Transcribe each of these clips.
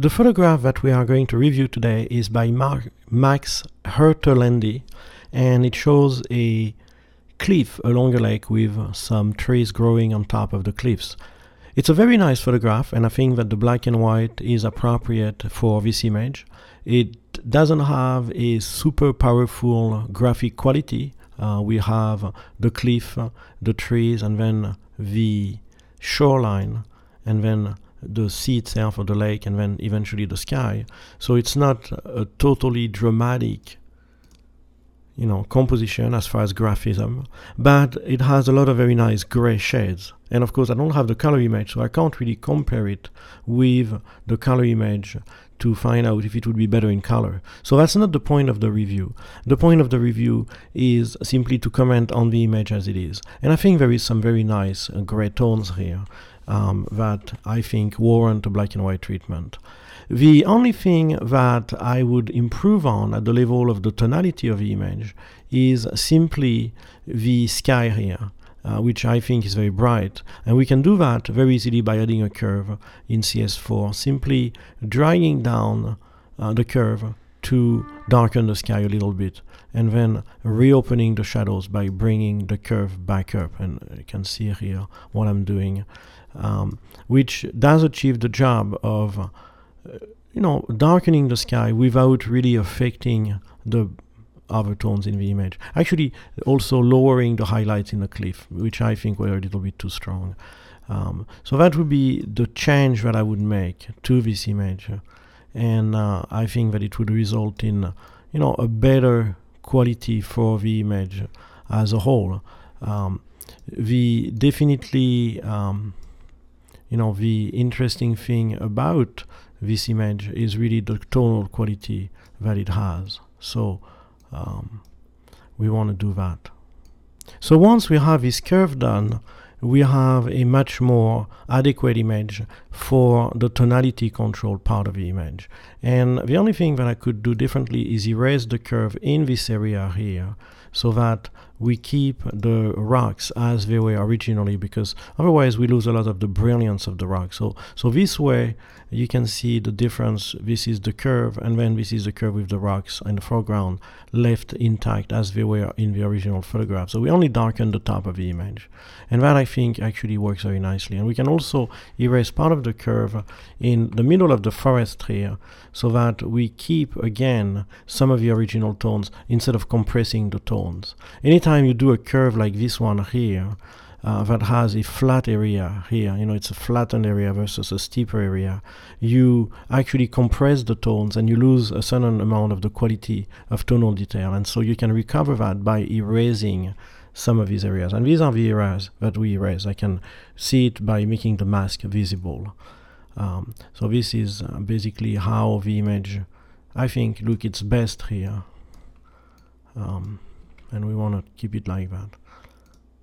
the photograph that we are going to review today is by Mar- Max Herterlendy, and it shows a cliff along a lake with some trees growing on top of the cliffs. It's a very nice photograph, and I think that the black and white is appropriate for this image. It doesn't have a super powerful graphic quality. Uh, we have the cliff, the trees, and then the shoreline, and then the sea itself or the lake, and then eventually the sky. So it's not a totally dramatic you know, composition as far as graphism, but it has a lot of very nice gray shades. And of course, I don't have the color image, so I can't really compare it with the color image to find out if it would be better in color. So that's not the point of the review. The point of the review is simply to comment on the image as it is. And I think there is some very nice uh, gray tones here um, that I think warrant a black and white treatment. The only thing that I would improve on at the level of the tonality of the image is simply the sky here. Uh, which I think is very bright. And we can do that very easily by adding a curve in CS4, simply dragging down uh, the curve to darken the sky a little bit, and then reopening the shadows by bringing the curve back up. And you can see here what I'm doing, um, which does achieve the job of, uh, you know, darkening the sky without really affecting the other tones in the image. Actually, also lowering the highlights in the cliff, which I think were a little bit too strong. Um, so that would be the change that I would make to this image, and uh, I think that it would result in, you know, a better quality for the image as a whole. Um, the definitely, um, you know, the interesting thing about this image is really the tonal quality that it has. So um, we want to do that. So once we have this curve done, we have a much more adequate image for the tonality control part of the image. And the only thing that I could do differently is erase the curve in this area here so that we keep the rocks as they were originally because otherwise we lose a lot of the brilliance of the rock. So, so this way you can see the difference. This is the curve and then this is the curve with the rocks in the foreground left intact as they were in the original photograph. So we only darken the top of the image. And that I think actually works very nicely. And we can also erase part of the curve in the middle of the forest here so that we keep again some of the original tones instead of compressing the tones. Anytime you do a curve like this one here, uh, that has a flat area here, you know, it's a flattened area versus a steeper area, you actually compress the tones and you lose a certain amount of the quality of tonal detail. And so you can recover that by erasing some of these areas. And these are the areas that we erase. I can see it by making the mask visible. Um, so this is uh, basically how the image, I think, look its best here. Um, and we want to keep it like that.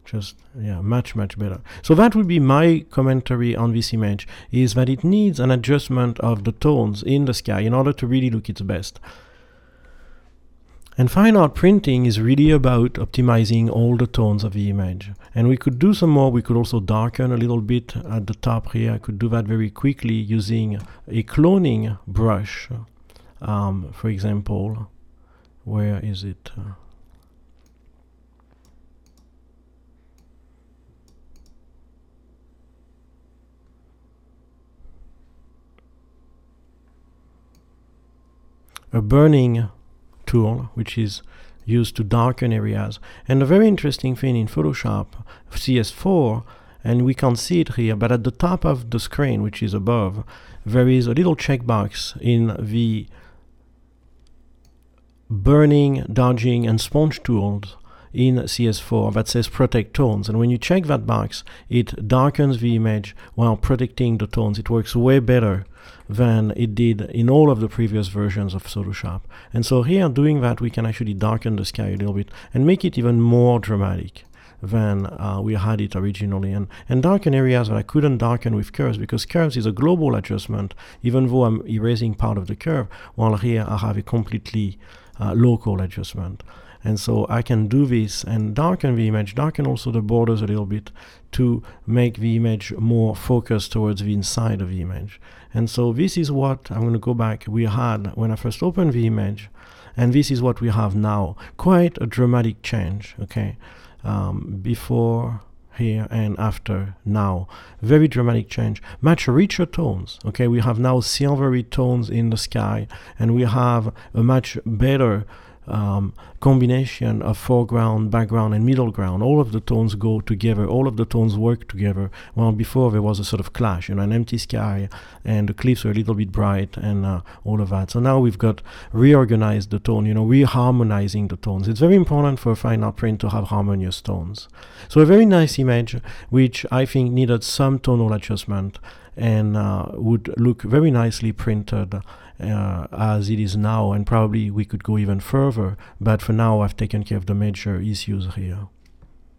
Just, yeah, much, much better. So that would be my commentary on this image, is that it needs an adjustment of the tones in the sky in order to really look its best. And fine art printing is really about optimizing all the tones of the image. And we could do some more. We could also darken a little bit at the top here. I could do that very quickly using a cloning brush. Um, for example, where is it? A burning tool, which is used to darken areas. And a very interesting thing in Photoshop CS4, and we can't see it here, but at the top of the screen, which is above, there is a little checkbox in the burning, dodging, and sponge tools in CS4 that says protect tones. And when you check that box, it darkens the image while protecting the tones. It works way better than it did in all of the previous versions of Photoshop. And so here, doing that, we can actually darken the sky a little bit and make it even more dramatic than uh, we had it originally and, and darken areas that I couldn't darken with curves because curves is a global adjustment even though I'm erasing part of the curve while here I have a completely uh, local adjustment And so I can do this and darken the image, darken also the borders a little bit to make the image more focused towards the inside of the image. And so this is what I'm going to go back we had when I first opened the image, and this is what we have now. Quite a dramatic change, okay? Um, before here and after now. Very dramatic change. Much richer tones. Okay, we have now silvery tones in the sky, and we have a much better um, combination of foreground, background, and middle ground. All of the tones go together. All of the tones work together. Well, before there was a sort of clash, you know, an empty sky, and the cliffs were a little bit bright, and uh, all of that. So now we've got reorganized the tone. You know, reharmonizing the tones. It's very important for a fine art print to have harmonious tones. So a very nice image, which I think needed some tonal adjustment and uh, would look very nicely printed uh, as it is now, and probably we could go even further. But for now, I've taken care of the major issues here.